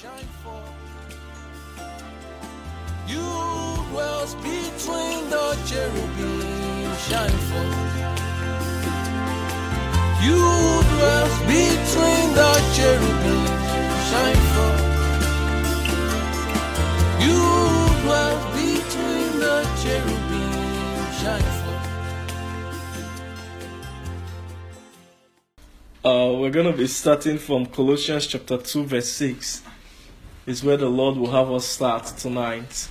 shine. You dwells between the cherubim, shine forth. You dwells between the cherubim, shine. You dwells between the cherubim, shine forth. Uh, we're going to be starting from Colossians chapter 2, verse 6. Is where the Lord will have us start tonight.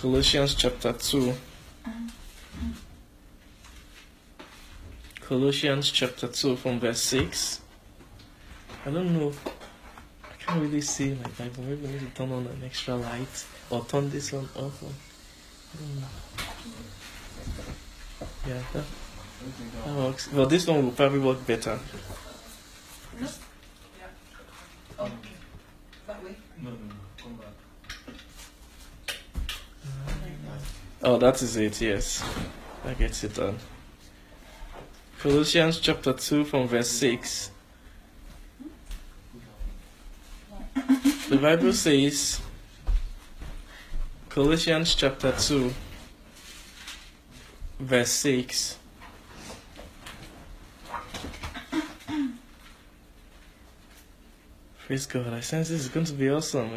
Colossians chapter 2. Colossians chapter 2 from verse 6. I don't know. I can't really see my Bible. Maybe I need to turn on an extra light or turn this one off. Or, I don't know. Yeah, that, that works. Well, this one will probably work better. Oh, that is it, yes. That gets it done. Colossians chapter 2 from verse 6. The Bible says, Colossians chapter 2, verse 6. Praise God. I sense this is going to be awesome.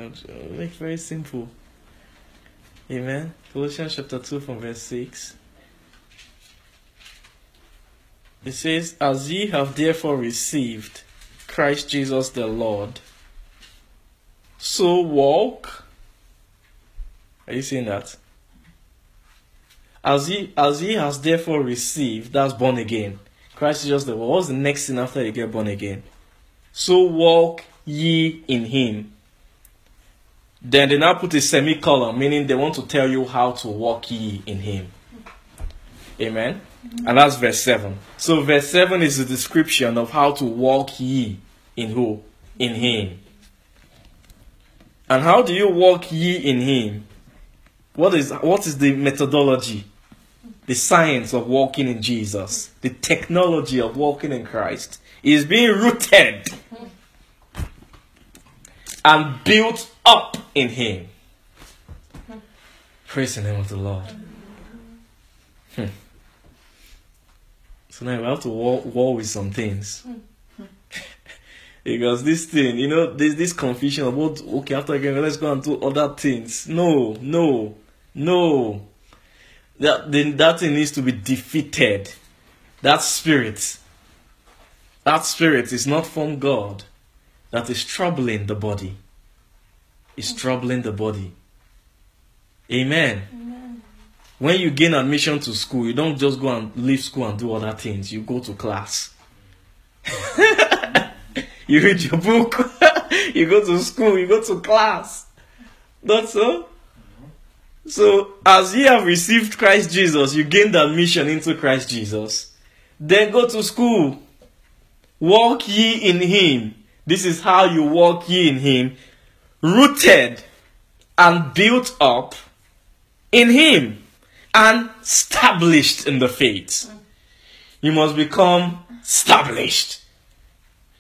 Make it very simple. Amen. Colossians chapter 2 from verse 6. It says, As ye have therefore received Christ Jesus the Lord, so walk. Are you seeing that? As he as he has therefore received, that's born again. Christ Jesus the Lord. What's the next thing after you get born again? So walk ye in him. Then they now put a semicolon, meaning they want to tell you how to walk ye in him. Amen. And that's verse 7. So verse 7 is a description of how to walk ye in who? In him. And how do you walk ye in him? What is what is the methodology? The science of walking in Jesus, the technology of walking in Christ is being rooted and built up in him. Praise the name of the Lord. Hmm. So now we have to war, war with some things. because this thing, you know, there's this confusion about okay, after again, let's go and do other things. No, no, no. That then that thing needs to be defeated. That spirit, that spirit is not from God. That is troubling the body. Is mm. troubling the body. Amen. When you gain admission to school, you don't just go and leave school and do other things. You go to class. you read your book. you go to school. You go to class. That's so. So, as ye have received Christ Jesus, you gained admission into Christ Jesus. Then go to school. Walk ye in Him. This is how you walk ye in Him. Rooted and built up in Him and established in the faith. You must become established.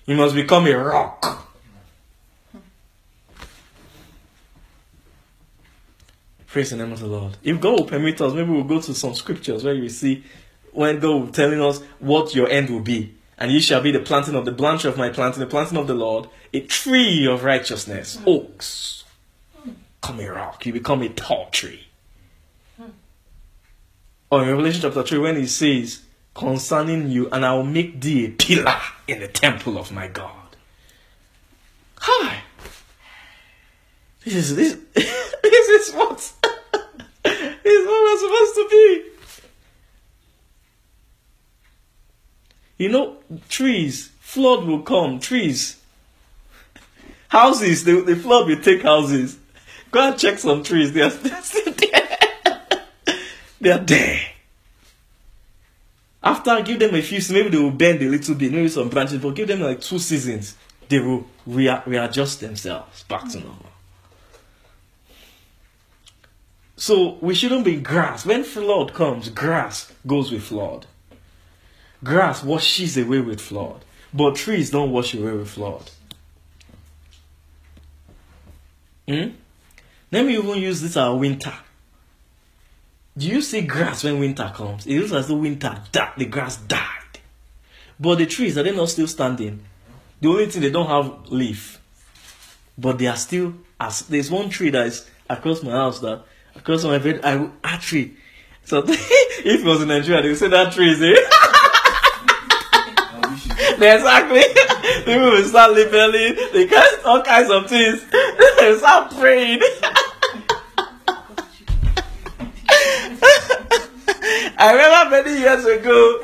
You must become a rock. Praise the name of the Lord. If God will permit us, maybe we'll go to some scriptures where you see when God will telling us what your end will be. And ye shall be the planting of the branch of my planting, the planting of the Lord, a tree of righteousness, hmm. oaks. Hmm. Come a rock, you become a tall tree. Or in Revelation chapter 3, when he says, Concerning you, and I will make thee a pillar in the temple of my God. Hi. This is this this is what this is what we're supposed to be. You know, trees, flood will come, trees. Houses, the, the flood will take houses. Go and check some trees, they are, still there. they are there. After I give them a few, maybe they will bend a little bit, maybe some branches, but give them like two seasons, they will rea- readjust themselves back to normal. So we shouldn't be grass. When flood comes, grass goes with flood. Grass washes away with flood. But trees don't wash away with flood. Hmm? Let me even use this our winter. Do you see grass when winter comes? It looks as though winter died, the grass died. But the trees, are they not still standing? The only thing they don't have leaf. But they are still as there's one tree that is across my house that across my bed I a tree. So if it was in Nigeria, they would say that tree is it. exactly. People will start labeling, they get all kinds of things. They start praying. I remember many years ago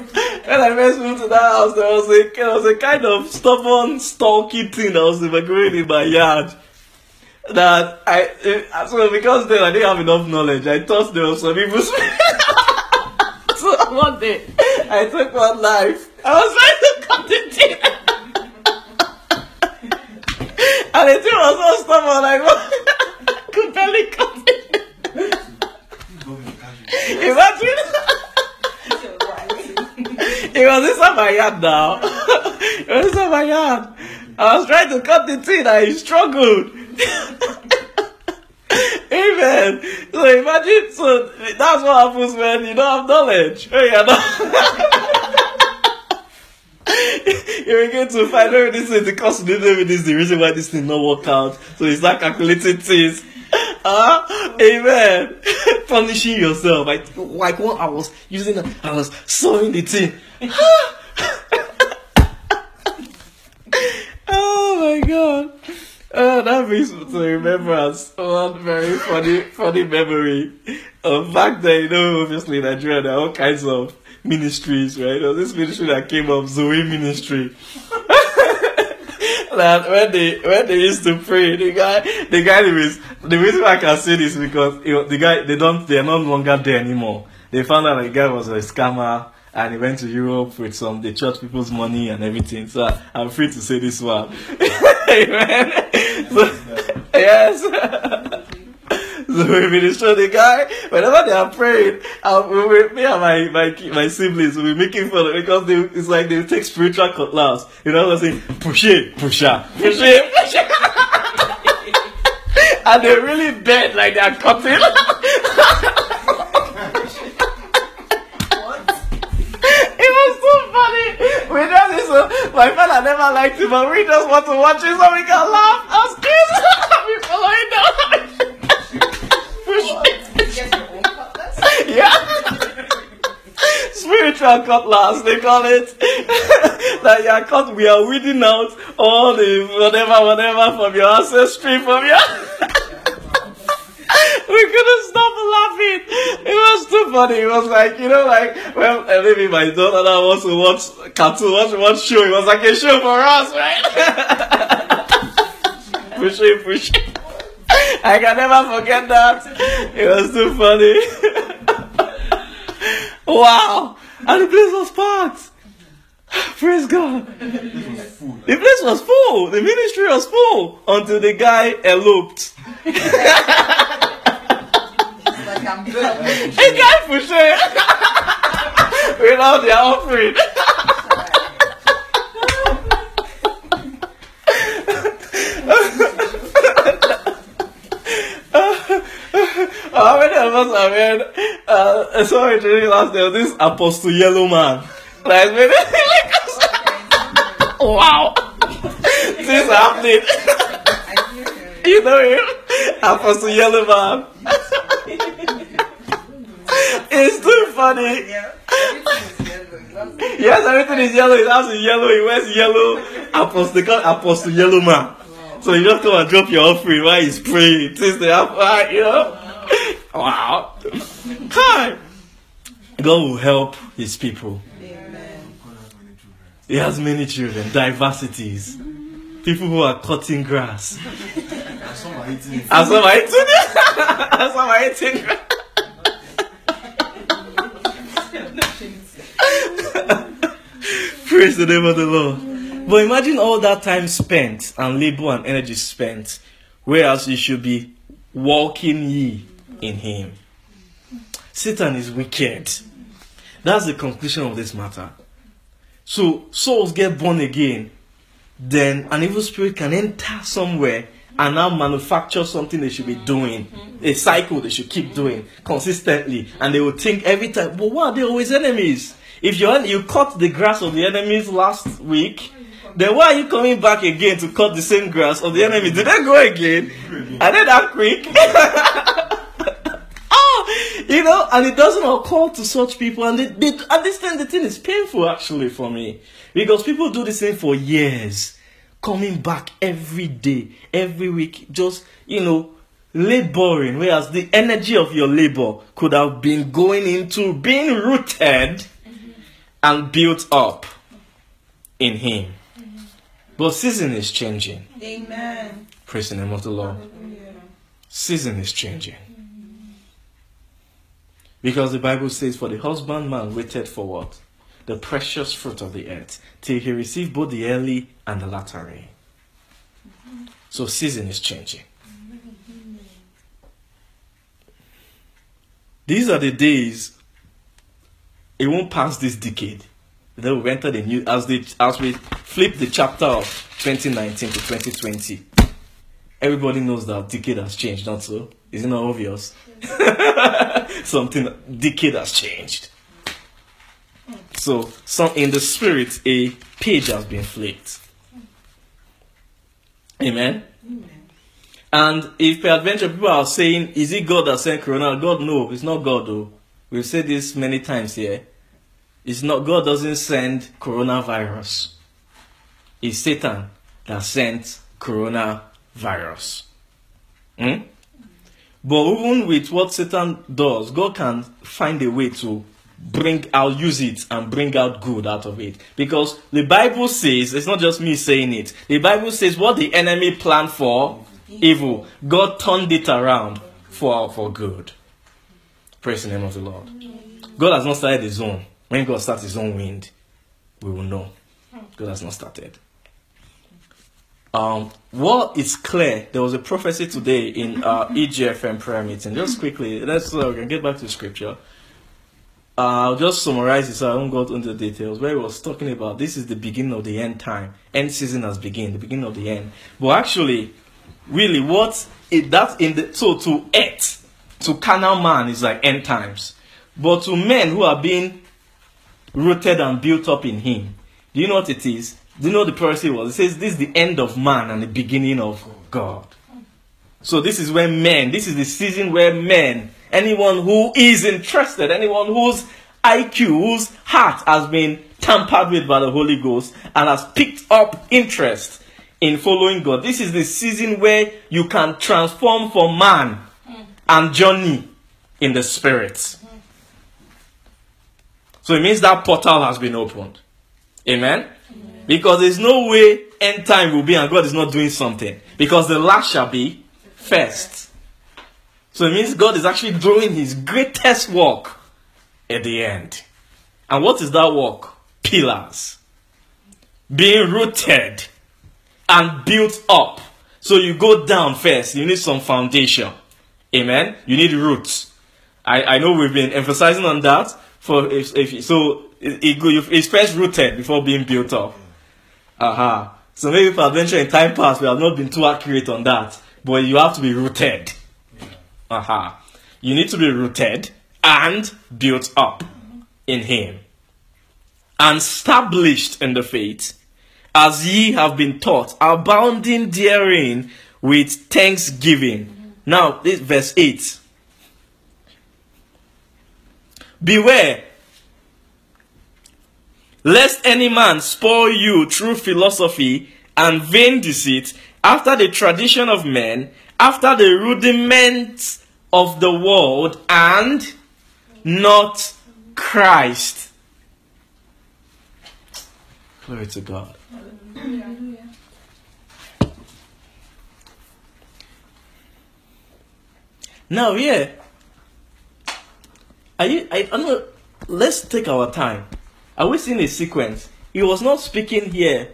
when I first moved to that house, there was a there was a kind of stubborn, stalky thing that was growing in my yard. That I uh, so because then I didn't have enough knowledge, I thought there was some evil spirit. so one day I took one knife. I was trying to cut the thing. And the thing was so stubborn, like I could barely cut it. Imagine. It was inside my yard now. it was inside my yard. I was trying to cut the thing and I struggled. Amen. So imagine, so that's what happens when you don't have knowledge. Hey, you're not. you begin to find out this is the cause of this is the reason why this thing not work out. So it's like calculating things. Ah, amen. Punishing yourself. Like, like when I was using, I was sewing the thing. oh my god. Oh, that brings me to remembrance one very funny, funny memory of back then. You know, obviously Nigeria there are all kinds of ministries, right? Was this ministry that came up, Zoe Ministry. that when they when they used to pray, the guy the guy was the reason why I can say this because the guy they don't they're no longer there anymore. They found out the guy was a scammer and he went to Europe with some the church people's money and everything. So I, I'm free to say this one. Amen. So, yes. We minister the guy. Whenever they are praying, uh, we, me and my my my siblings will be making fun of it because they, it's like they take spiritual cutlass. You know, they say push it, push it, push it, push it, and they really bend like they are cutting. It was so funny. We just this. Uh, my father never liked it, but we just want to watch it so we can laugh as kids. we following down. Push it. Get your own cutlass? Yeah. Spiritual cutlass, they call it. that you are cut, we are weeding out all the whatever, whatever from your ancestry, from your. we couldn't stop laughing. It was too funny. It was like, you know, like, well, uh, maybe my daughter now wants to watch cartoon, watch one show. It was like a show for us, right? push it, push it. I can never forget that. It was too funny. wow. And the place was packed. Praise God. The place was full. The ministry was full until the guy eloped. The guy pushed it without their offering. Us have heard? Uh, sorry, during last day, this Apostle Yellow Man. Like, maybe, wow, this is. I you. Know him? Apostle Yellow Man. It's too funny. Yeah. Yes, everything is yellow. His house is yellow. He wears yellow. Apostle, they call Apostle Yellow Man. So you just come and drop your offering while he's praying. Since they have, uh, you know. Wow. Hi. God will help his people. Amen. He has many children, diversities. People who are cutting grass. Some are eating it. And some are eating and some are eating grass. Praise the name of the Lord. But imagine all that time spent and labor and energy spent, whereas you should be walking ye in Him. Satan is wicked. That's the conclusion of this matter. So souls get born again, then an evil spirit can enter somewhere and now manufacture something they should be doing, a cycle they should keep doing consistently, and they will think every time, but why are they always enemies? If you you cut the grass of the enemies last week, then why are you coming back again to cut the same grass of the enemy? Did they go again? Are they that quick? you know, and it doesn't occur to such people, and they, they understand the thing is painful actually for me because people do this thing for years, coming back every day, every week, just you know, laboring, whereas the energy of your labor could have been going into being rooted mm-hmm. and built up in Him. Mm-hmm. But season is changing. Amen. Praise the name of the Lord. Season is changing. Because the Bible says, For the husbandman waited for what? The precious fruit of the earth, till he received both the early and the latter rain. So season is changing. These are the days it won't pass this decade. Then we enter the new as the as we flip the chapter of 2019 to 2020. Everybody knows that decade has changed, not so? Is it not obvious? Something decade has changed. So some in the spirit a page has been flipped. Amen. And if peradventure people are saying, is it God that sent Corona? God, no, it's not God though. We've said this many times here. It's not God doesn't send coronavirus. It's Satan that sent coronavirus. Hmm? But even with what Satan does, God can find a way to bring out, use it and bring out good out of it. Because the Bible says, it's not just me saying it, the Bible says what the enemy planned for evil, God turned it around for, for good. Praise the name of the Lord. God has not started his own. When God starts his own wind, we will know. God has not started. Um, what is clear, there was a prophecy today in uh, EGFM prayer meeting. Just quickly, let's can get back to scripture. Uh, I'll just summarize it so I won't go into details. Where he was talking about this is the beginning of the end time. End season has begun, the beginning of the end. But actually, really, what it that in the so to earth, to carnal man is like end times. But to men who are being rooted and built up in him, do you know what it is? Do you know the prophecy was? It says this is the end of man and the beginning of God. So this is where men, this is the season where men, anyone who is interested, anyone whose IQ, whose heart has been tampered with by the Holy Ghost and has picked up interest in following God. This is the season where you can transform from man and journey in the spirit. So it means that portal has been opened. Amen? Because there's no way end time will be and God is not doing something. Because the last shall be first. So it means God is actually doing his greatest work at the end. And what is that work? Pillars. Being rooted and built up. So you go down first. You need some foundation. Amen. You need roots. I, I know we've been emphasizing on that. For if, if so, it, it, it's first rooted before being built up. Aha. So maybe for adventure in time past, we have not been too accurate on that. But you have to be rooted. Mm-hmm. Aha. You need to be rooted and built up in Him. And established in the faith, as ye have been taught, abounding therein with thanksgiving. Now, this verse 8. Beware lest any man spoil you through philosophy and vain deceit, after the tradition of men, after the rudiments of the world, and not Christ. Glory to God. Now, yeah. Are you, I, I don't know. Let's take our time. Are we seeing a sequence? He was not speaking here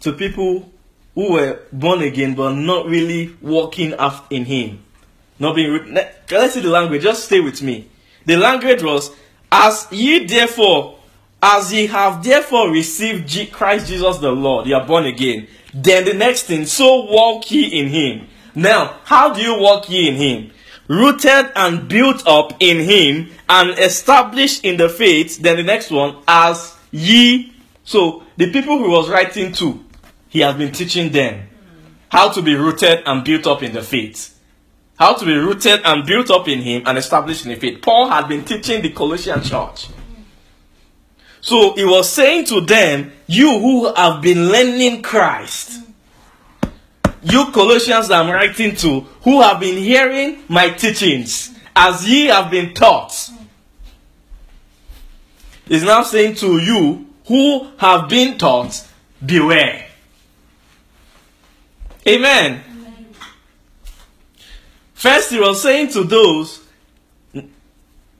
to people who were born again but not really walking after in Him. Not being. Re- Let's see the language. Just stay with me. The language was, "As ye therefore, as ye have therefore received Christ Jesus the Lord, you are born again." Then the next thing, so walk ye in Him, Now, how do you walk ye in him? Rooted and built up in him and established in the faith. Then the next one, as ye. So the people he was writing to, he has been teaching them how to be rooted and built up in the faith. How to be rooted and built up in him and established in the faith. Paul had been teaching the Colossian church. So he was saying to them, You who have been learning Christ, you Colossians I'm writing to, who have been hearing my teachings, as ye have been taught. Is now saying to you who have been taught, beware. Amen. First, he was saying to those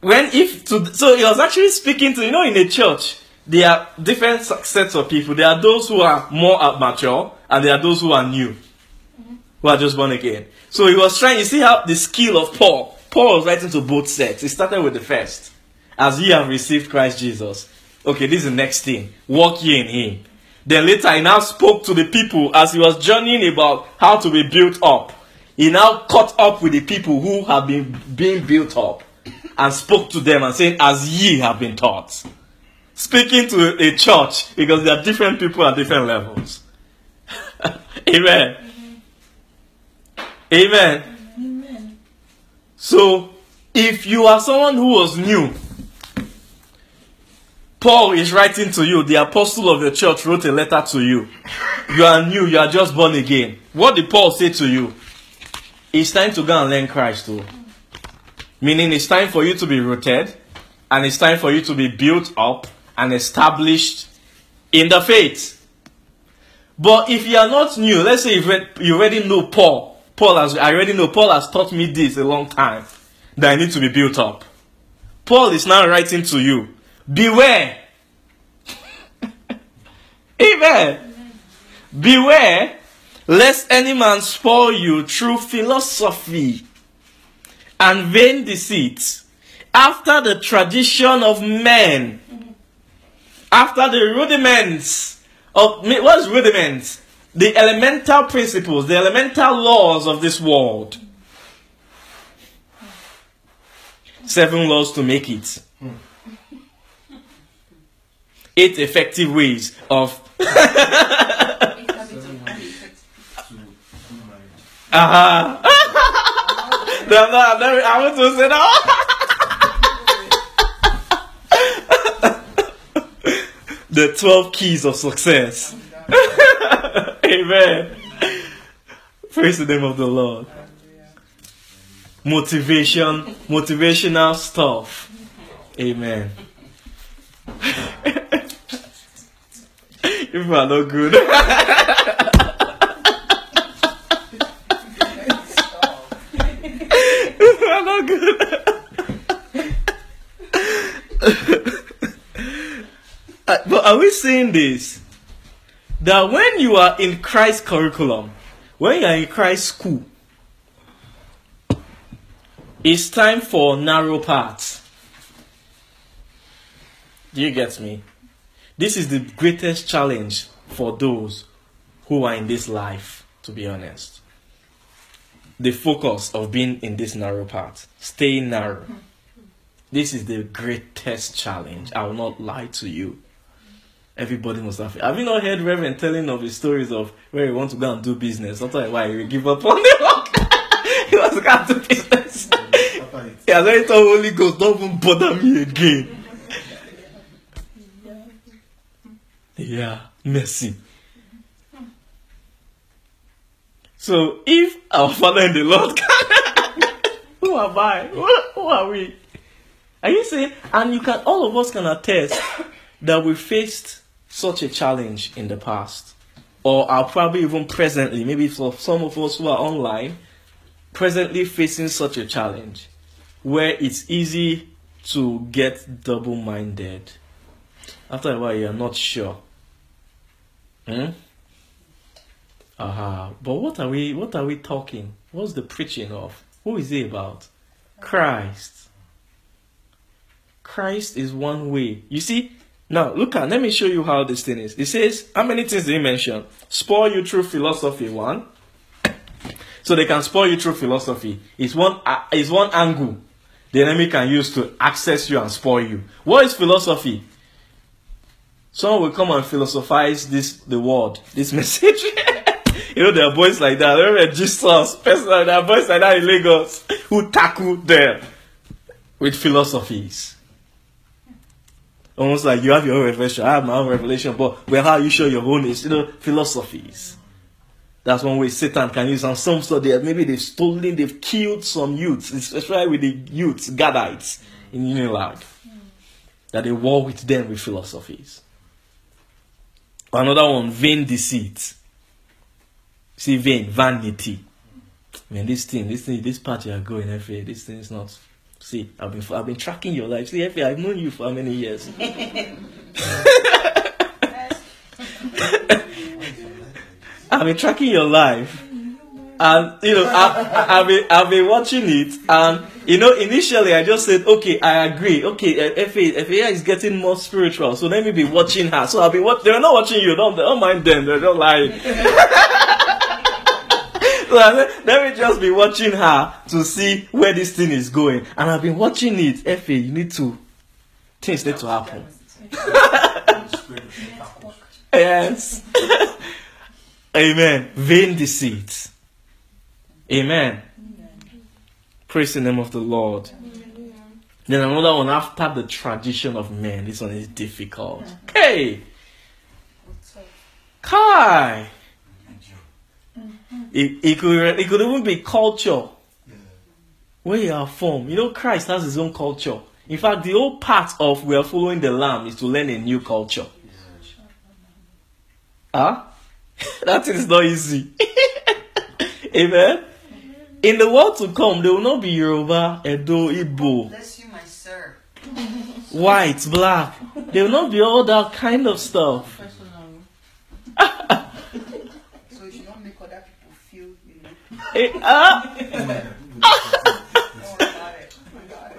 when if to so he was actually speaking to you know in a church there are different sets of people. There are those who are more mature and there are those who are new, who are just born again. So he was trying. You see how the skill of Paul. Paul was writing to both sets. He started with the first, as ye have received Christ Jesus. Okay, this is the next thing. Walk ye in Him. Then later he now spoke to the people as he was journeying about how to be built up. He now caught up with the people who have been being built up and spoke to them and saying, As ye have been taught. Speaking to a church because there are different people at different levels. Amen. Amen. Amen. So, if you are someone who was new, Paul is writing to you, the apostle of the church wrote a letter to you. You are new, you are just born again. What did Paul say to you? It's time to go and learn Christ too. Meaning it's time for you to be rooted and it's time for you to be built up and established in the faith. But if you are not new, let's say you already know Paul. Paul has, I already know Paul has taught me this a long time that I need to be built up. Paul is now writing to you. Beware. Amen. Beware lest any man spoil you through philosophy and vain deceit after the tradition of men after the rudiments of what's rudiments the elemental principles the elemental laws of this world seven laws to make it eight effective ways of uh-huh. no, no, no, I want to say the 12 keys of success. Amen. Praise the name of the Lord. Motivation, motivational stuff. Amen. you are not good. I'm not good. But are we seeing this? That when you are in Christ curriculum, when you are in Christ school, it's time for narrow paths. Do you get me? This is the greatest challenge for those who are in this life, to be honest. The focus of being in this narrow path, staying narrow. Hmm. This is the greatest challenge. I will not lie to you. Everybody must have. Have you not heard Reverend telling of his stories of where he wants to go and do business? That's why he give up on the work. he wants to go and do business. he has already told Holy Ghost, don't even bother me again. Yeah, mercy. So if our Father in the Lord can, who am I? Who are we? Are you saying? And you can, all of us can attest that we faced such a challenge in the past, or are probably even presently, maybe for some of us who are online, presently facing such a challenge where it's easy to get double minded. After a while, you're not sure. Hmm? Aha. But what are we what are we talking? What's the preaching of? Who is it about? Christ. Christ is one way. You see, now look at let me show you how this thing is. It says, how many things did he mention? Spoil you through philosophy, one. So they can spoil you through philosophy. It's one, uh, it's one angle the enemy can use to access you and spoil you. What is philosophy? Someone will come and philosophize this the word, this message. you know, there are boys like that. Remember Jesus, person like that, boys like that in Lagos who tackle them with philosophies. Almost like you have your own revelation, I have my own revelation, but well, how you show your own is, you know, philosophies. That's one way Satan can use. And some so they maybe they've stolen, they've killed some youths, especially with the youths, Gadites in Unilag. That they war with them with philosophies. Another one, vain deceit. See, vain, vanity. Man, this thing, this thing, this part you are going, FA, this thing is not. See, I've been, I've been tracking your life. See, FA, I've known you for how many years? I've been tracking your life. And you know, I, I've been I've been watching it, and you know, initially I just said, okay, I agree. Okay, uh, FA FA is getting more spiritual, so let me be watching her. So I'll be what they're not watching you. Don't don't mind them. They're not lying. so let, let me just be watching her to see where this thing is going. And I've been watching it. FA, you need to things need to happen. Yes. Amen. Vain deceit. Amen. Praise the name of the Lord. Then another one after the tradition of men. This one is difficult. Hey, Kai. It, it could it could even be culture where you are from. You know, Christ has his own culture. In fact, the whole part of we are following the Lamb is to learn a new culture. Huh? that is not easy. Amen. In the world to come, there will not be Yoruba, Edo, Igbo, Bless you, my sir. white, black. There will not be all that kind of stuff. So you should not make other people feel, you know. Eh, ah, Don't worry about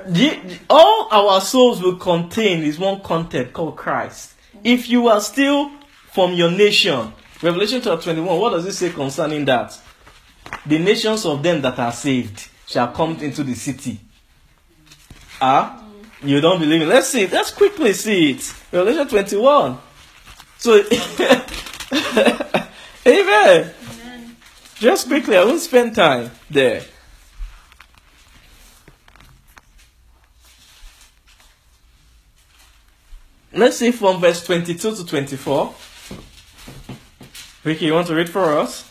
the- all our souls will contain is one content called Christ. If you are still from your nation, Revelation chapter 21, what does it say concerning that? The nations of them that are saved shall come into the city. Ah, you don't believe it? Let's see. it. Let's quickly see it. Revelation 21. So, amen. Just quickly, I won't spend time there. Let's see from verse 22 to 24. Vicky, you want to read for us?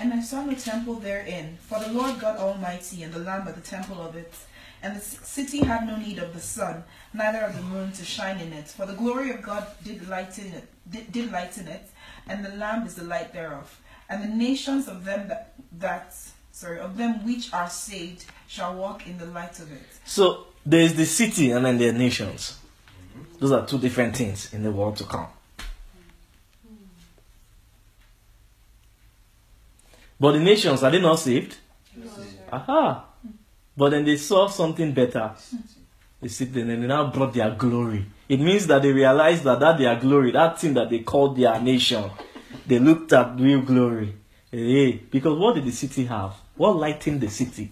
And I saw the temple therein, for the Lord God Almighty and the Lamb are the temple of it. And the city had no need of the sun, neither of the moon to shine in it, for the glory of God did lighten it, did, did lighten it, and the Lamb is the light thereof. And the nations of them that, that sorry of them which are saved shall walk in the light of it. So, there's the city and then there are nations. Those are two different things in the world to come. But the nations, are they not saved? Aha. But then they saw something better. They sit there and they now brought their glory. It means that they realized that that their glory, that thing that they called their nation, they looked at real glory. Hey, because what did the city have? What lightened the city?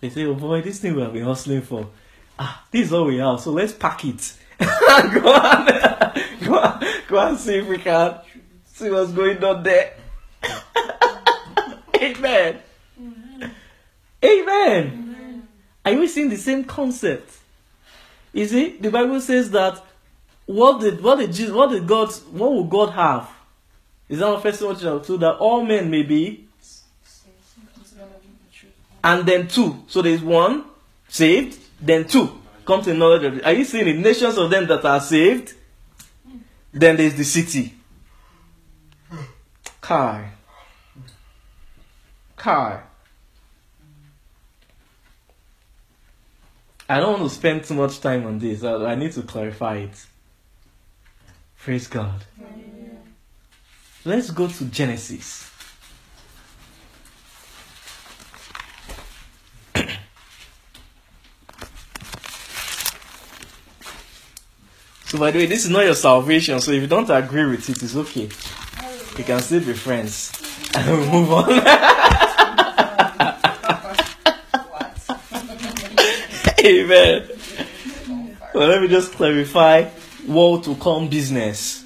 They say, oh boy, this thing we have been hustling for. Ah, this is all we have, so let's pack it. go on, go on, go and see if we can see what's going on there. Amen. Amen. Are we seeing the same concept? You see, the Bible says that what did what did Jesus, what did God what would God have? Is that first Timothy chapter two that all men may be and then two. So there's one saved, then two come to it. Are you seeing it? Nations of them that are saved, then there's the city. Kai. Kai. I don't want to spend too much time on this. I, I need to clarify it. Praise God. Let's go to Genesis. So, by the way, this is not your salvation, so if you don't agree with it, it's okay. We can still be friends. And move on. Amen. Well, let me just clarify what to come business.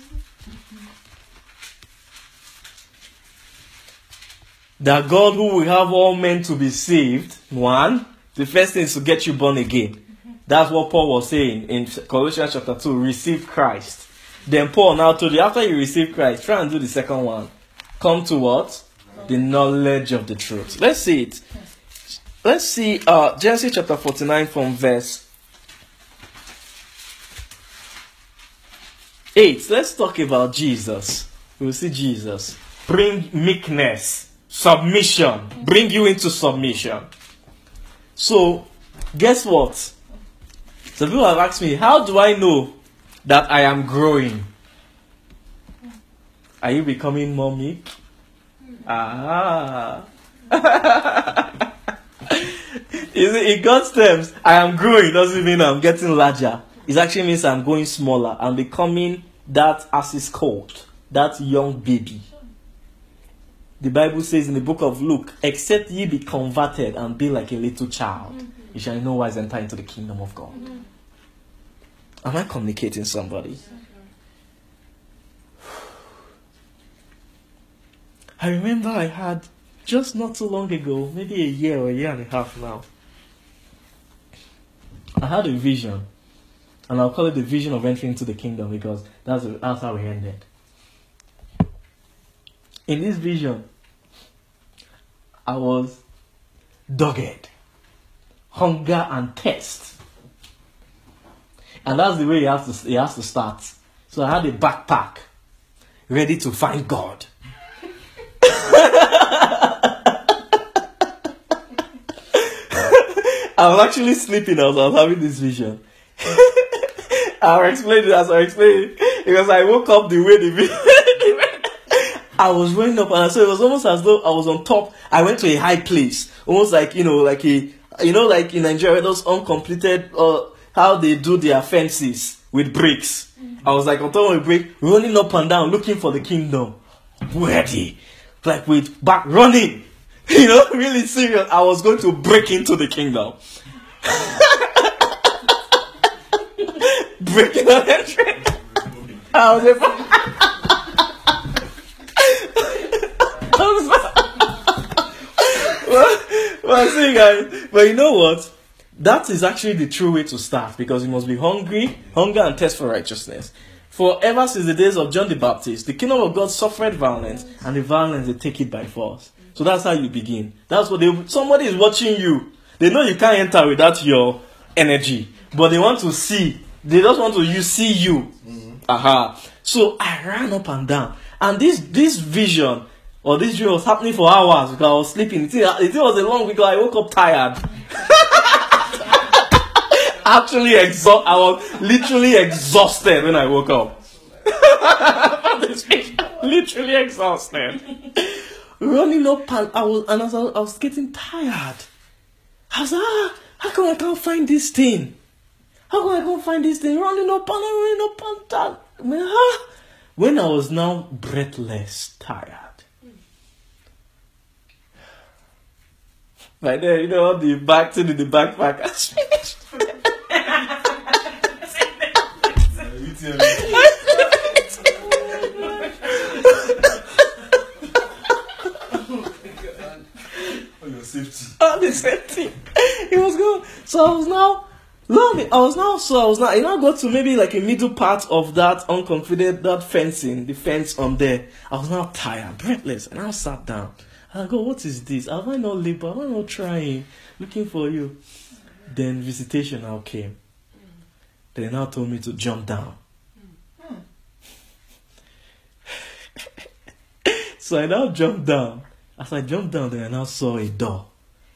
That God who will have all men to be saved, one, the first thing is to get you born again. That's what Paul was saying in Colossians chapter 2 receive Christ. Then Paul now told you after you receive Christ, try and do the second one. Come to what? The knowledge of the truth. Let's see it. Let's see uh, Genesis chapter 49 from verse 8. Let's talk about Jesus. We'll see Jesus. Bring meekness, submission, bring you into submission. So, guess what? Some people have asked me, how do I know that I am growing? Are you becoming more meek? Ah. See, in God's terms, I am growing doesn't mean I'm getting larger. It actually means I'm going smaller. I'm becoming that, as is called, that young baby. The Bible says in the book of Luke, except ye be converted and be like a little child, mm-hmm. you shall in no wise enter into the kingdom of God. Mm-hmm. Am I communicating somebody? I remember I had just not too long ago, maybe a year or a year and a half now. I had a vision, and I'll call it the vision of entering into the kingdom because that's, that's how we ended. In this vision, I was dogged, hunger and thirst. And that's the way he has to, he has to start. So I had a backpack ready to find God. I was actually sleeping as I was having this vision. I'll explain it as I explain it because I woke up the way the vision. I was running up and so it was almost as though I was on top. I went to a high place, almost like you know, like a you know, like in Nigeria, those uncompleted uh, how they do their fences with bricks. I was like on top of a brick, running up and down, looking for the kingdom, ready, like with back running. You know, really serious. I was going to break into the kingdom. Breaking and entering. I was a well, well, see, guys, but you know what? That is actually the true way to start because you must be hungry, hunger and thirst for righteousness. For ever since the days of John the Baptist, the kingdom of God suffered violence, and the violence they take it by force. So that's how you begin. That's what they. Somebody is watching you. They know you can't enter without your energy, but they want to see. They just want to you see you. Aha. So I ran up and down, and this this vision or this dream was happening for hours because I was sleeping. It, it was a long because I woke up tired. Actually, exhaust. I was literally exhausted when I woke up. From this vision. literally exhausted. Running up and I was and I was, I was getting tired. I was like, ah, how come I can't find this thing? How come I can't find this thing? Running up and running up and down. I mean, ah. When I was now breathless, tired. By then, you know, the back to the, the backpack. I was finished. You tell me. For your safety. on the safety. It was good. So I was now long. Oh, I was now so I was now. I now got to maybe like a middle part of that unconcluded that fencing, the fence on there. I was now tired, breathless, and I sat down. I go, what is this? Have I not labor? Am I not trying? Looking for you. Then visitation now came. They now told me to jump down. so I now jumped down. As I jumped down, then I now saw a door.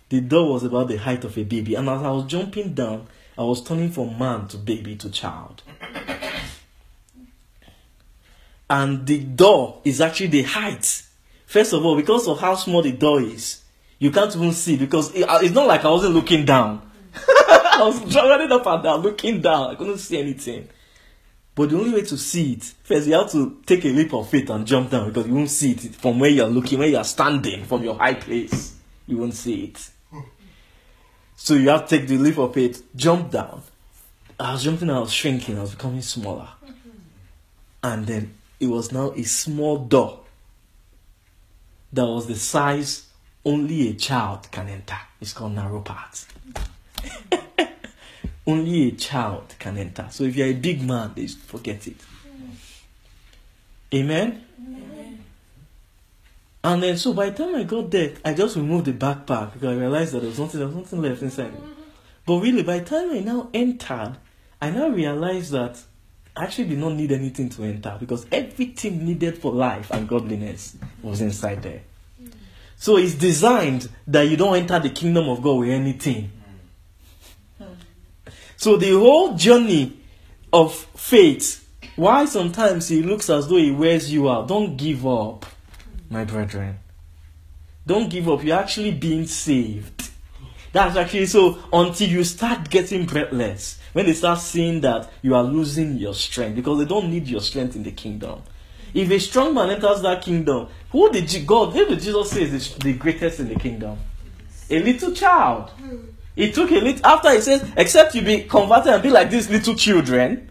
The door was about the height of a baby, and as I was jumping down, I was turning from man to baby to child. And the door is actually the height. First of all, because of how small the door is, you can't even see because it- uh, it's not like I wasn't looking down. I was running up and down, looking down. I couldn't see anything. But the only way to see it, first you have to take a leap of faith and jump down because you won't see it from where you are looking, where you are standing, from your high place. You won't see it. So you have to take the leap of faith, jump down. I was jumping, I was shrinking, I was becoming smaller. Mm-hmm. And then it was now a small door that was the size only a child can enter. It's called narrow path. only a child can enter. So if you're a big man, they forget it. Mm. Amen? And then so by the time I got there, I just removed the backpack because I realized that there was nothing, there was nothing left inside. But really, by the time I now entered, I now realized that I actually did not need anything to enter because everything needed for life and godliness was inside there. So it's designed that you don't enter the kingdom of God with anything. So the whole journey of faith, why sometimes it looks as though it wears you out, don't give up, my brethren. Don't give up. You're actually being saved. That's actually so until you start getting breathless, when they start seeing that you are losing your strength, because they don't need your strength in the kingdom. If a strong man enters that kingdom, who did God, who did Jesus say is the greatest in the kingdom? A little child. He took a little after he says, except you be converted and be like these little children.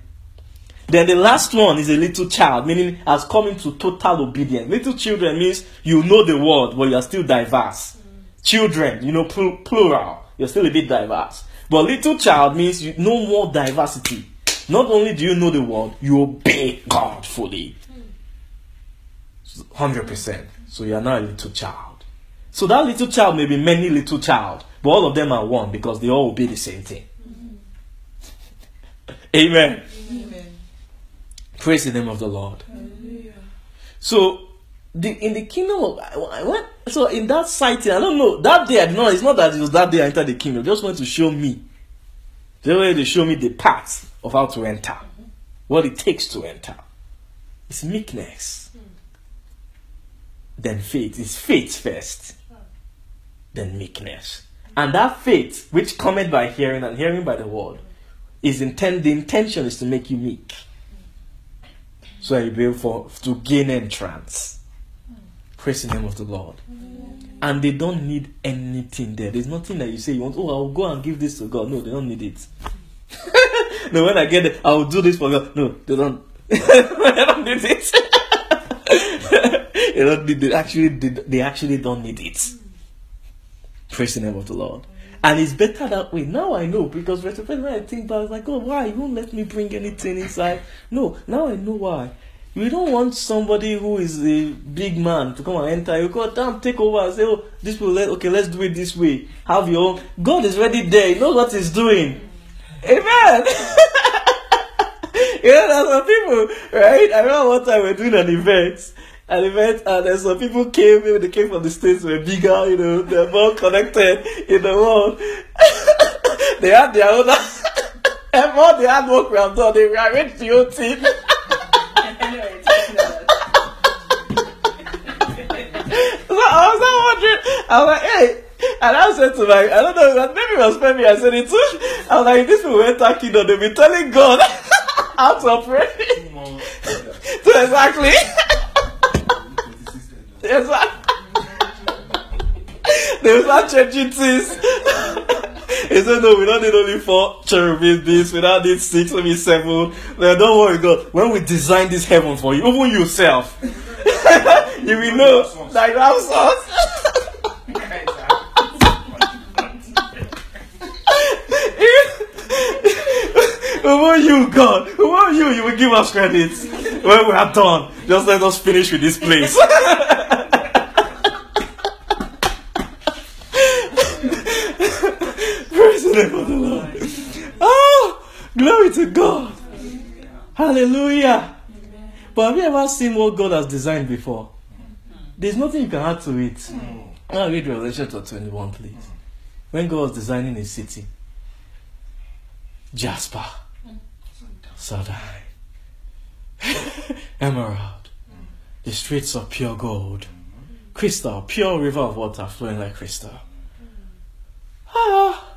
Then the last one is a little child, meaning has come into total obedience. Little children means you know the word, but you are still diverse. Children, you know, pl- plural, you're still a bit diverse. But little child means you know more diversity. Not only do you know the word, you obey God fully. 100%. So you are now a little child. So that little child may be many little child, but all of them are one because they all obey the same thing. Amen. Amen. Praise the name of the Lord. So, the, in the kingdom of I- went, so in that sighting, I don't know that day. I. Know, it's not that it was that day I entered the kingdom. Just wanted to show me. They wanted to show me the path of how to enter, what it takes to enter. It's meekness, hmm. then faith. It's faith first, hmm. then meekness, and that faith which cometh by hearing and hearing by the word is intent. The intention is to make you meek so that you'll be able for, to gain entrance. Praise the name of the Lord. And they don't need anything there. There's nothing that you say you want, oh, I'll go and give this to God. No, they don't need it. no, when I get it, I'll do this for God. No, they don't. they don't need it. they don't need it. Actually, they, they actually don't need it. Mm. Praise the name of the Lord. And it's better that way. Now I know because when I think back, I was like, oh, why? You won't let me bring anything inside. No, now I know why. We don't want somebody who is a big man to come and enter. You go, damn, take over and say, oh, this will let, okay, let's do it this way. Have your own. God is already there. He knows what he's doing. Amen. you know, there's some people, right? I remember one time we were doing an event. An event, and then some people came, maybe they came from the States, were bigger, you know, they're more connected in the world. they had their own, and more they had work we have done, they rearranged the whole team. Anyway, So I was not wondering. I was like, hey. And I said to my, I don't know, maybe it was Femi, I said it too. I was like, this people enter kingdom, they'll be telling God how to operate. so exactly. Exactly. they will start changing things. he said, no, we don't need only four cherubim this, we don't need six, maybe seven. No, don't worry, God. When we design this heaven for you, even yourself, you will know that you have sons. Are you, God? Who are you? You will give us credit when we are done. Just let us finish with this place. Praise the name of the Lord. Oh, glory to God. Hallelujah. But have you ever seen what God has designed before? There's nothing you can add to it. Now read Revelation chapter 21, please. When God was designing a city, Jasper, Sardine, Emerald, mm. the streets of pure gold, mm-hmm. crystal, pure river of water flowing like crystal. Mm. Ah,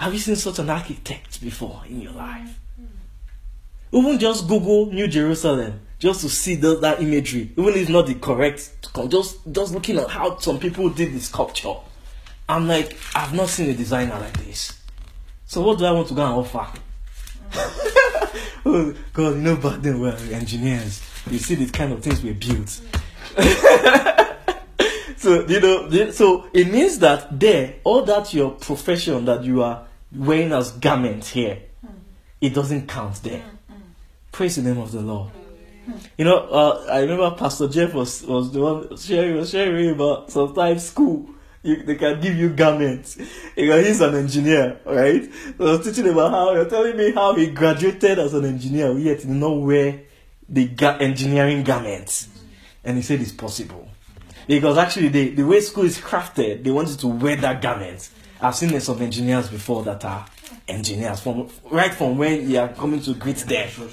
have you seen such an architect before in your life? Mm-hmm. Even just Google New Jerusalem just to see the, that imagery, even if it's not the correct, just just looking at how some people did the sculpture. I'm like, I've not seen a designer like this. So what do I want to go and offer? Mm. oh God, you know back then we were engineers. You see these kind of things we built. so you know, so it means that there, all that your profession that you are wearing as garment here, it doesn't count there. Praise the name of the Lord. You know, uh, I remember Pastor Jeff was, was the one sharing was sharing about sometimes school. You, they can give you garments. Because he's an engineer, right? So I was teaching about how you're telling me how he graduated as an engineer, yet he did not wear the ga- engineering garments. And he said it's possible. Because actually, the, the way school is crafted, they want you to wear that garment. I've seen some engineers before that are engineers from right from when you are coming to greet them you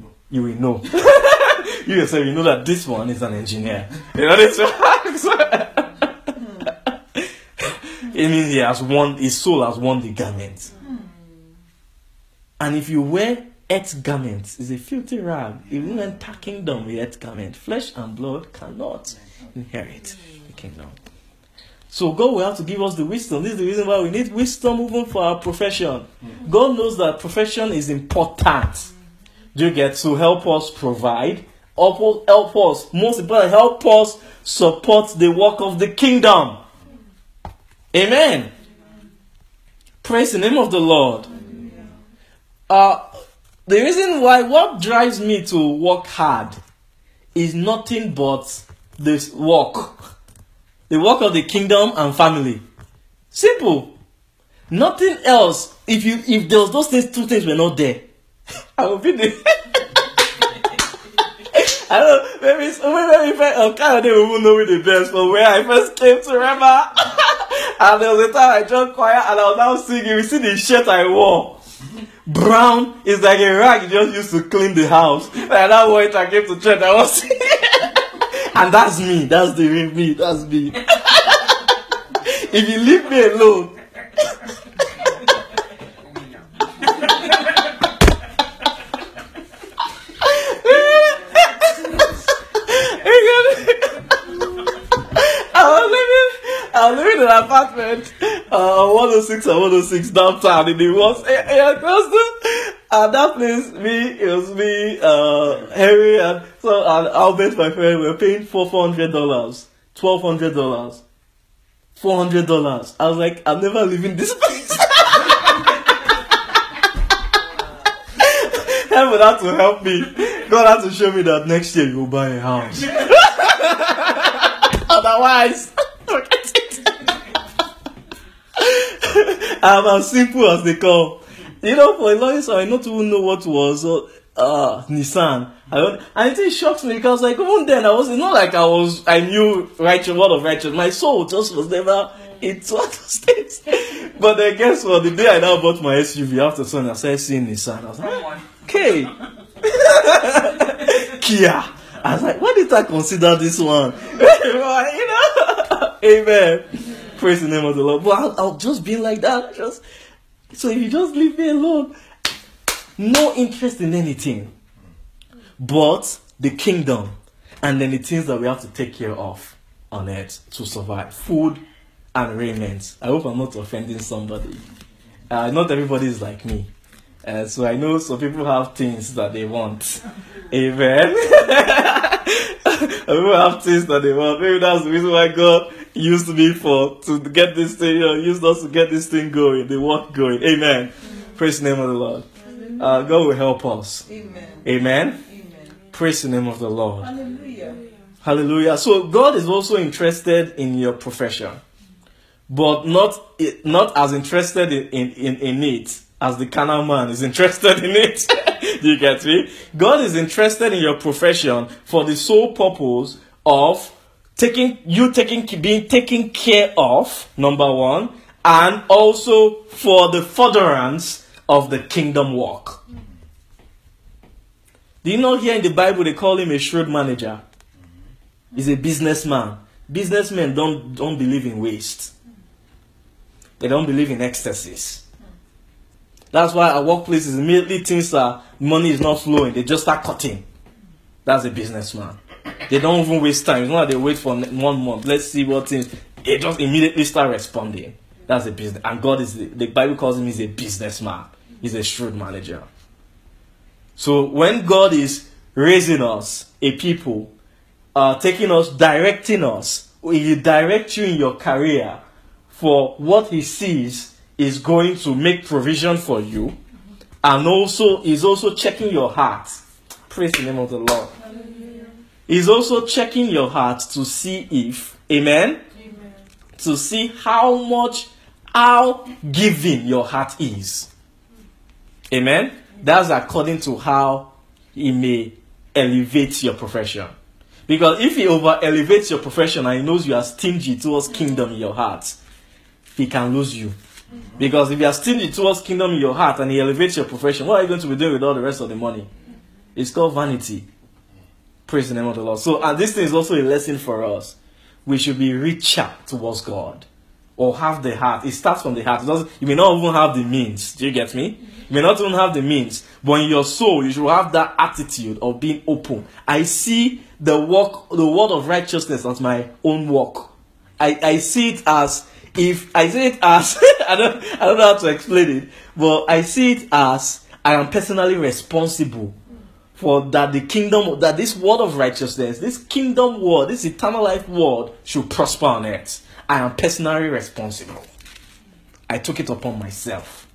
know. you will know. you yourself, you know that this one is an engineer. You know this It means he has won, his soul has won the garment. And if you wear earth garments, it's a filthy rag. You enter kingdom with earth garment, flesh and blood cannot inherit the kingdom. So God will have to give us the wisdom. This is the reason why we need wisdom even for our profession. God knows that profession is important. Do you get to help us provide? Help us, help us, most important, help us support the work of the kingdom. Amen. Praise the name of the Lord. Uh, the reason why what drives me to work hard is nothing but this work. The work of the kingdom and family. Simple. Nothing else. If you if those those things two things were not there, I would be there I don't know, maybe maybe if I oh, kind of didn't even know me the best from where I first came to remember. and there was a time I joined choir and I was now singing. You see the shirt I wore. Brown is like a rag you just used to clean the house. And that wore it I came to church. I was And that's me. That's the real me. That's me. if you leave me alone, I was living, I was living in an apartment, uh, 106 and 106 downtown in the was close to, and that place, me, it was me, uh, Harry, and so, and Albert, my friend, we were paying for $400, $1,200, $400. I was like, I'm never leaving this place. Heaven had to help me. God had to show me that next year you'll buy a house. Otherwise. I'm as simple as they come. You know, for a long time, I not even know what was uh, uh Nissan. I don't, and it shocks me because, like, even then, I was it's not like I was, I knew righteous, word of righteous. My soul just was never into other states. But then, guess what? The day I now bought my SUV after Sunday, I started seeing Nissan. I was like, okay. Kia. I was like, why did I consider this one? you know? Amen. Praise the name of the Lord. But I'll, I'll just be like that. Just so if you just leave me alone, no interest in anything, but the kingdom, and then the things that we have to take care of on earth to survive: food and raiment. I hope I'm not offending somebody. Uh, not everybody is like me. Uh, so I know some people have things that they want. Amen. people have things that they want. Maybe that's the reason why God used me for to get this thing, you know, used us to get this thing going, the work going. Amen. Praise the name of the Lord. Uh, God will help us. Amen. Amen. Amen. Praise the name of the Lord. Hallelujah. Hallelujah. So God is also interested in your profession, but not not as interested in, in, in, in it as the carnal man is interested in it. Do you get me? God is interested in your profession for the sole purpose of taking you taking being taken care of, number one, and also for the furtherance of the kingdom work. Do you know here in the Bible they call him a shrewd manager? He's a businessman. Businessmen don't don't believe in waste. They don't believe in excesses. That's why at workplaces immediately things are money is not flowing. They just start cutting. That's a businessman. They don't even waste time. It's not like they wait for one month. Let's see what things. They just immediately start responding. That's a business. And God is the, the Bible calls him is a businessman. He's a shrewd manager. So when God is raising us, a people, uh, taking us, directing us, He direct you in your career for what He sees is going to make provision for you, and also is also checking your heart. Praise the name of the Lord. He's also checking your heart to see if, amen, to see how much, how giving your heart is. Amen. That's according to how he may elevate your profession. Because if he over elevates your profession and he knows you are stingy towards kingdom in your heart, he can lose you. Because if you are stingy towards kingdom in your heart and he elevates your profession, what are you going to be doing with all the rest of the money? It's called vanity. Praise the name of the Lord. So, and this thing is also a lesson for us. We should be richer towards God or have the heart. It starts from the heart. You may not even have the means. Do you get me? You may not even have the means, but in your soul, you should have that attitude of being open. I see the work, the word of righteousness as my own work. I, I see it as if I see it as I don't I don't know how to explain it, but I see it as I am personally responsible for that the kingdom that this word of righteousness, this kingdom word, this eternal life word should prosper on earth. I am personally responsible. I took it upon myself.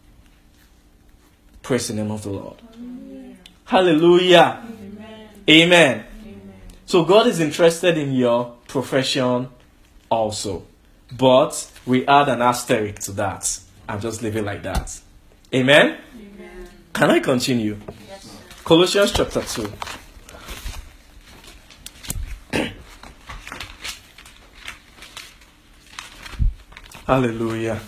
Praise the name of the Lord. Hallelujah. Amen. So God is interested in your profession also. But we add an asterisk to that. and just leave it like that. Amen? Can I continue? Colossians chapter 2. Hallelujah.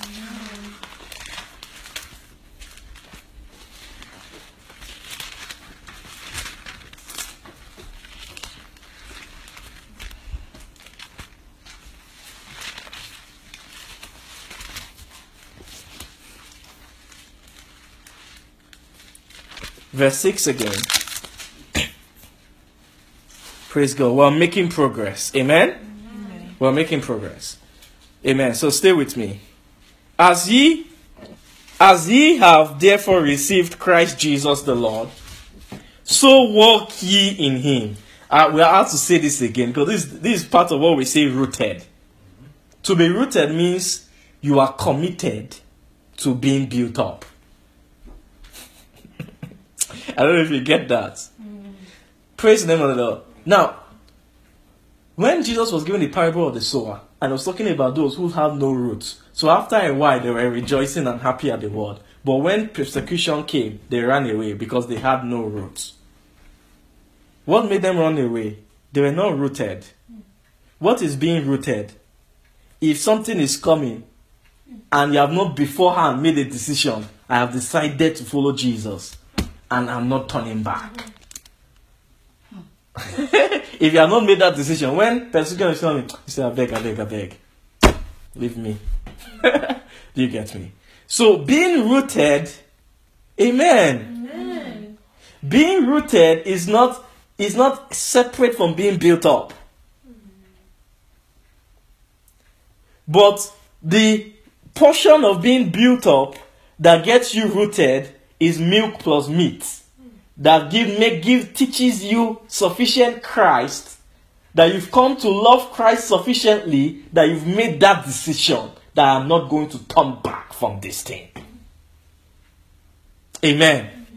Verse 6 again. Praise God. We're making progress. Amen? We're making progress. Amen. So stay with me. As ye as ye have therefore received Christ Jesus the Lord, so walk ye in him. Uh, we are asked to say this again because this, this is part of what we say rooted. To be rooted means you are committed to being built up. I don't know if you get that. Praise the name of the Lord. Now, when Jesus was given the parable of the sower, and I was talking about those who have no roots, so after a while they were rejoicing and happy at the word. But when persecution came, they ran away because they had no roots. What made them run away? They were not rooted. What is being rooted? If something is coming and you have not beforehand made a decision, I have decided to follow Jesus and I'm not turning back. if you have not made that decision, when persecution is coming, you say, I beg, I beg, I beg. Leave me. Do you get me? So being rooted, amen. Being rooted is not is not separate from being built up. But the portion of being built up that gets you rooted is milk plus meat that give make give teaches you sufficient Christ that you've come to love Christ sufficiently that you've made that decision that I'm not going to turn back from this thing. Amen.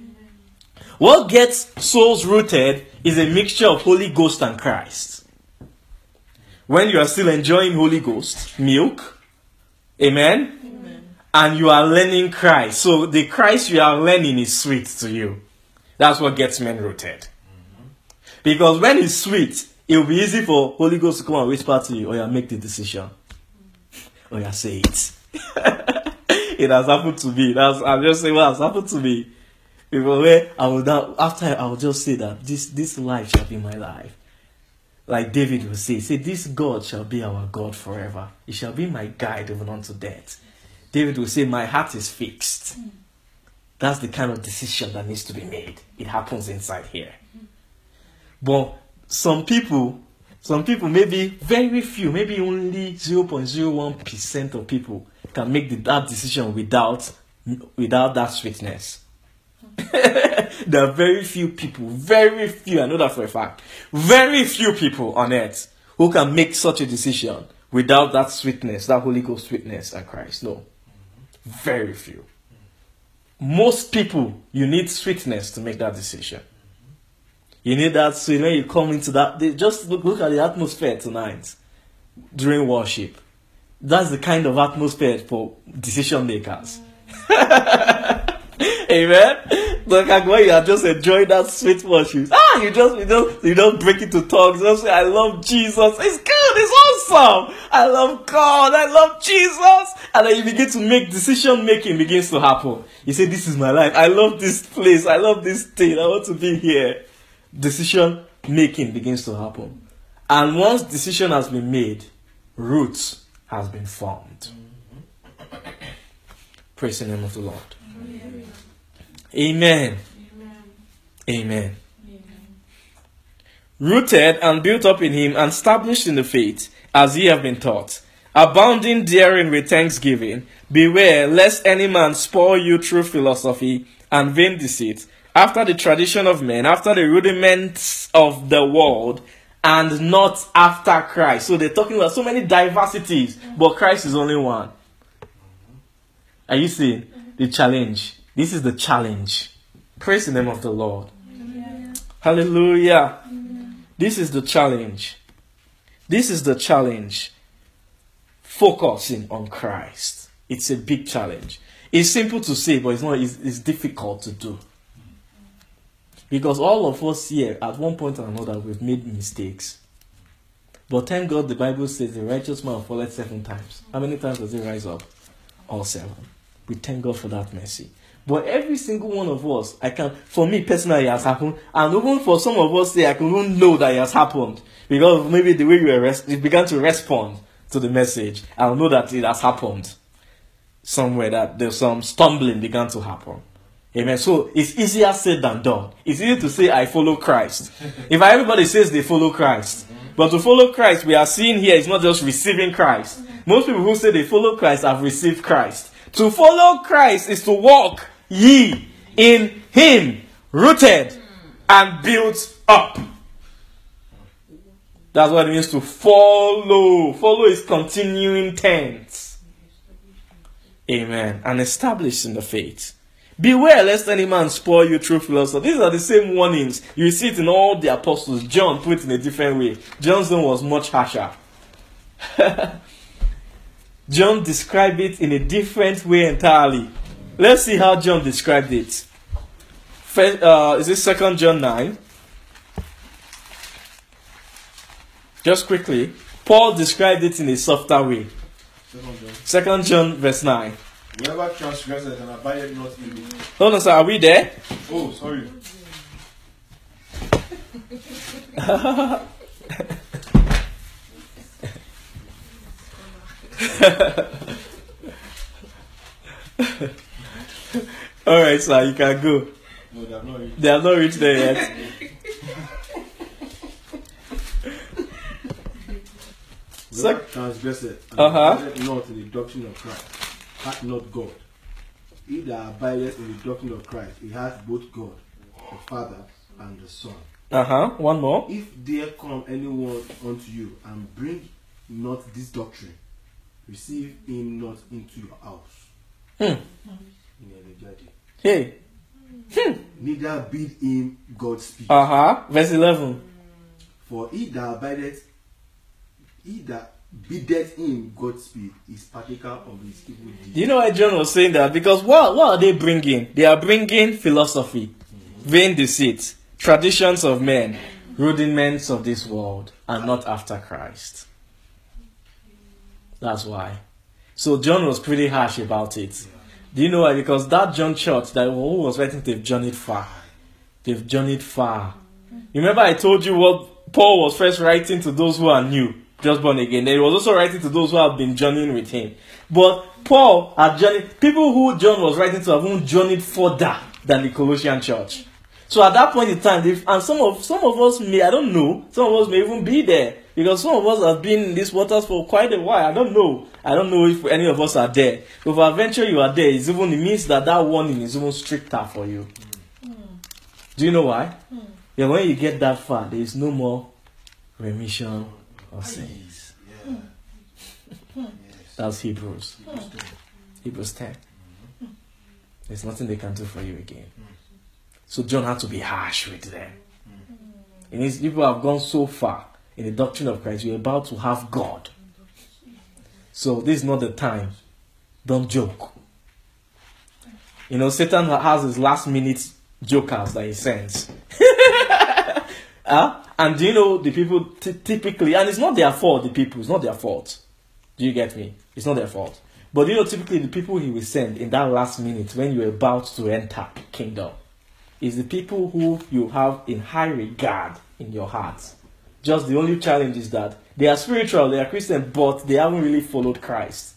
What gets souls rooted is a mixture of Holy Ghost and Christ. When you are still enjoying Holy Ghost, milk, amen, and you are learning Christ. So the Christ you are learning is sweet to you. That's what gets men rooted. Because when it's sweet, it will be easy for Holy Ghost to come and whisper to you, or yeah, make the decision. Oh yeah, say it. it has happened to me. That's I'm just saying what has happened to me. People where I will now after I will just say that this this life shall be my life. Like David will say, say this God shall be our God forever. He shall be my guide even unto death. David will say, My heart is fixed. That's the kind of decision that needs to be made. It happens inside here. But some people, some people, maybe very few, maybe only 0.01% of people can make the, that decision without, without that sweetness. there are very few people, very few, I know that for a fact, very few people on earth who can make such a decision without that sweetness, that Holy Ghost sweetness at Christ. No. Very few. Most people, you need sweetness to make that decision. You need that sweet when you come into that. They, just look, look at the atmosphere tonight during worship. That's the kind of atmosphere for decision makers. Amen. Look at when you are just enjoying that sweet worship. Ah, you just you just you don't break into tongues. Just say, I love Jesus. It's good, it's I love God, I love Jesus. And then you begin to make decision making begins to happen. You say, This is my life. I love this place. I love this thing. I want to be here. Decision making begins to happen. And once decision has been made, roots has been formed. Praise the name of the Lord. Amen. Amen. Rooted and built up in him and established in the faith, as ye have been taught, abounding therein with thanksgiving. Beware lest any man spoil you through philosophy and vain deceit, after the tradition of men, after the rudiments of the world, and not after Christ. So they're talking about so many diversities, but Christ is only one. Are you seeing the challenge? This is the challenge. Praise the name of the Lord. Hallelujah. This is the challenge. This is the challenge. Focusing on Christ. It's a big challenge. It's simple to say, but it's not. It's, it's difficult to do. Because all of us here, at one point or another, we've made mistakes. But thank God the Bible says the righteous man falleth seven times. How many times does he rise up? All seven. We thank God for that mercy. But every single one of us, I can, for me personally, it has happened, and even for some of us, say I can even know that it has happened because maybe the way you were res- you began to respond to the message, I'll know that it has happened somewhere that there's some stumbling began to happen. Amen. So it's easier said than done. It's easy to say I follow Christ. if everybody says they follow Christ, mm-hmm. but to follow Christ, we are seeing here is not just receiving Christ. Mm-hmm. Most people who say they follow Christ have received Christ. To follow Christ is to walk ye in Him, rooted and built up. That's what it means to follow. Follow is continuing tense. Amen. And established in the faith. Beware lest any man spoil you through philosophy. These are the same warnings. You see it in all the apostles. John put it in a different way. John's one was much harsher. John described it in a different way entirely. Let's see how John described it. First, uh, is it Second John nine? Just quickly, Paul described it in a softer way. Second John. Second John verse nine. Whoever transgresses and abideth not in me. Hold on, sir. Are we there? Oh, sorry. All right, sir. You can go. No, they have not reached. They have not reached there yet. Whoever Sec- transgresseth and Uh-huh. not in the doctrine of Christ hath not God. He that abideth in the doctrine of Christ, he hath both God, the Father, and the Son. Uh huh. One more. If there come anyone unto you and bring not this doctrine, receive him not into your house. Hmm. In Elejade. Hey. Neither bid him Godspeed. Uh huh. Verse eleven. For he that abideth, he that biddeth him Godspeed is partaker of his evil deeds. Do you know why John was saying that? Because what what are they bringing? They are bringing philosophy, vain deceit, traditions of men, rudiments of this world, and not after Christ. That's why. So John was pretty harsh about it. Do you know why? Because that John church that who was writing, they've journeyed far. They've journeyed far. Remember, I told you what Paul was first writing to those who are new. just born again. Then he was also writing to those who have been journeying with him. But Paul had journeyed, people who John was writing to have even journeyed further than the Colossian church. So at that point in time, and some of some of us may I don't know, some of us may even be there because some of us have been in these waters for quite a while. I don't know. I don't know if any of us are there. But if eventually you are there, it's even it means that that warning is even stricter for you. Hmm. Do you know why? Hmm. Yeah, when you get that far, there is no more remission of sins. Hmm. That's Hebrews. Hebrews 10. Mm-hmm. There's nothing they can do for you again. So John had to be harsh with them. And these people have gone so far in the doctrine of Christ, you're about to have God. So this is not the time. Don't joke. You know, Satan has his last minute jokers that he sends. Huh? And you know the people t- typically, and it's not their fault, the people, it's not their fault. Do you get me? It's not their fault. But you know, typically the people he will send in that last minute when you're about to enter kingdom is the people who you have in high regard in your heart. Just the only challenge is that they are spiritual, they are Christian, but they haven't really followed Christ.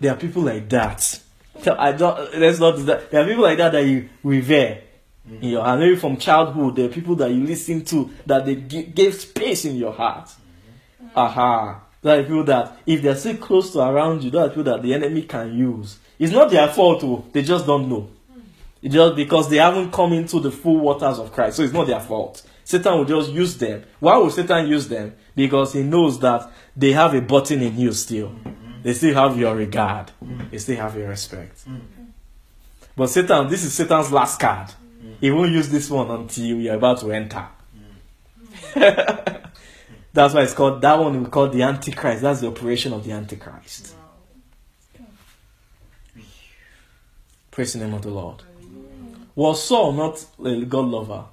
There are people like that. I don't. Let's not. do that. There are people like that that you revere in your heart. Maybe from childhood, there are people that you listen to that they gi- gave space in your heart. Mm-hmm. Aha. There are people that if they're still close to around you, there are people that the enemy can use. It's not their fault, oh, they just don't know. Mm. It's just because they haven't come into the full waters of Christ. So it's not their fault. Satan will just use them. Why will Satan use them? Because he knows that they have a button in you still. They still have your regard. They still have your respect. But Satan, this is Satan's last card. He won't use this one until you're about to enter. That's why it's called that one we call the Antichrist. That's the operation of the Antichrist. Praise the name of the Lord. Was Saul not a God lover?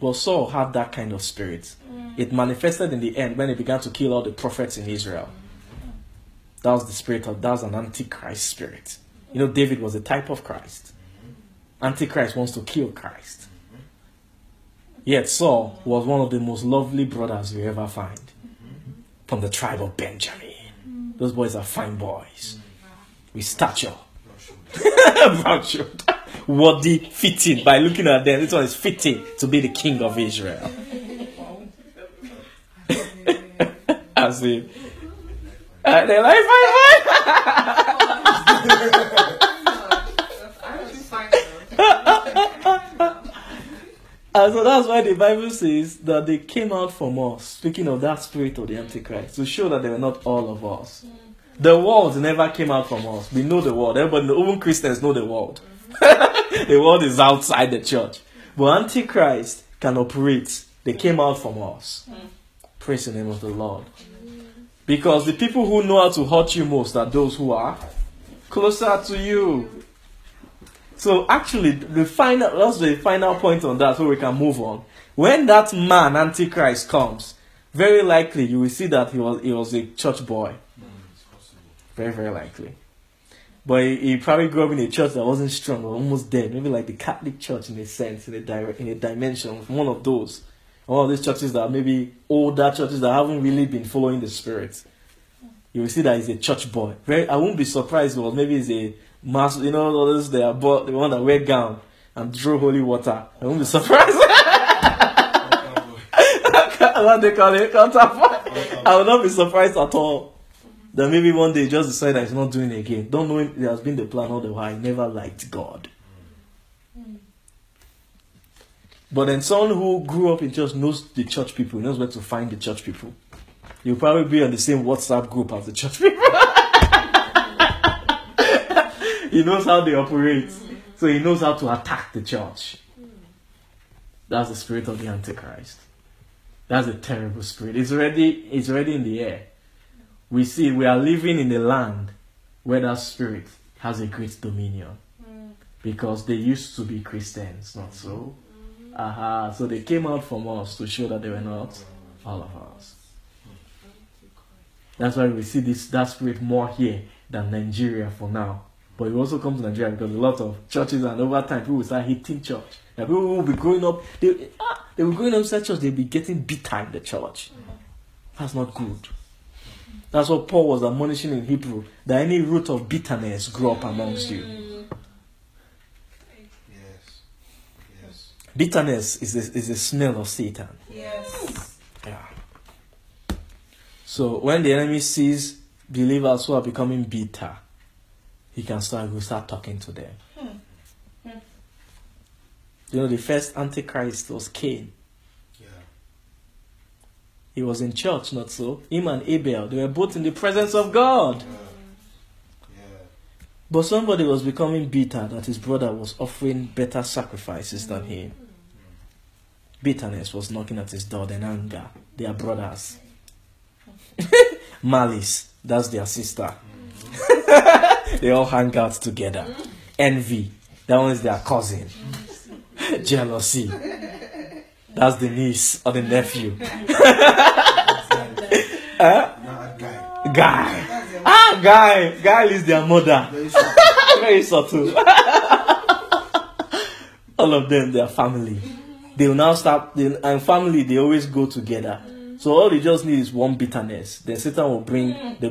But Saul had that kind of spirit. Mm. It manifested in the end when he began to kill all the prophets in Israel. That was the spirit of that was an antichrist spirit. You know, David was a type of Christ. Antichrist wants to kill Christ. Yet Saul was one of the most lovely brothers you ever find. From the tribe of Benjamin. Mm. Those boys are fine boys. Mm. With stature. Brown shirt. Worthy, fitting. By looking at them, this one is fitting to be the king of Israel. As in, uh, they're like, fine, fine. And so that's why the Bible says that they came out from us, speaking of that spirit of the Antichrist, to show that they were not all of us. The world never came out from us. We know the world. Everybody, even Christians know the world. the world is outside the church. But Antichrist can operate. They came out from us. Praise the name of the Lord. Because the people who know how to hurt you most are those who are closer to you. So actually, the final that's the final point on that, so we can move on. When that man Antichrist comes, very likely you will see that he was he was a church boy. Very very likely. But he, he probably grew up in a church that wasn't strong or almost dead. Maybe like the Catholic Church in a sense, in a direct, in a dimension, one of those. One of these churches that maybe older churches that haven't really been following the spirit. You will see that he's a church boy. Very, I won't be surprised if was maybe he's a mass. You know, all those they are bo- the one that wear gown and draw holy water. I won't be surprised. what they call it. I will not be surprised at all. That maybe one day just decide that he's not doing it again. Don't know it has been the plan all the while. He never liked God. But then someone who grew up in church knows the church people, knows where to find the church people. You'll probably be on the same WhatsApp group as the church people. he knows how they operate. So he knows how to attack the church. That's the spirit of the Antichrist. That's a terrible spirit. It's already it's already in the air. We see we are living in a land where that spirit has a great dominion. Mm. Because they used to be Christians, not so. Mm-hmm. Aha. So they came out from us to show that they were not all of us. That's why we see this that spirit more here than Nigeria for now. But it also comes to Nigeria because a lot of churches and over time people will start hating church. Like people will be growing up, they, ah, they will growing up inside church, they'll be getting bitter in the church. Mm-hmm. That's not good. That's what Paul was admonishing in Hebrew that any root of bitterness grow up amongst you. Yes. Yes. Bitterness is the, is the smell of Satan. Yes. Yeah. So when the enemy sees believers who are becoming bitter, he can start will start talking to them. Hmm. Hmm. You know, the first antichrist was Cain. He was in church, not so. Him and Abel, they were both in the presence of God. Yeah. Yeah. But somebody was becoming bitter that his brother was offering better sacrifices than him. Bitterness was knocking at his door, then anger. They are brothers. Malice, that's their sister. they all hang out together. Envy, that one is their cousin. Jealousy, that's the niece or the nephew. Nah, guy. Guy, ah, guy, guy is their mother. Very. Very subtle. All of them, they are family. They will now start, they, and family, they always go together. So all they just need is one bitterness. Then Satan will bring the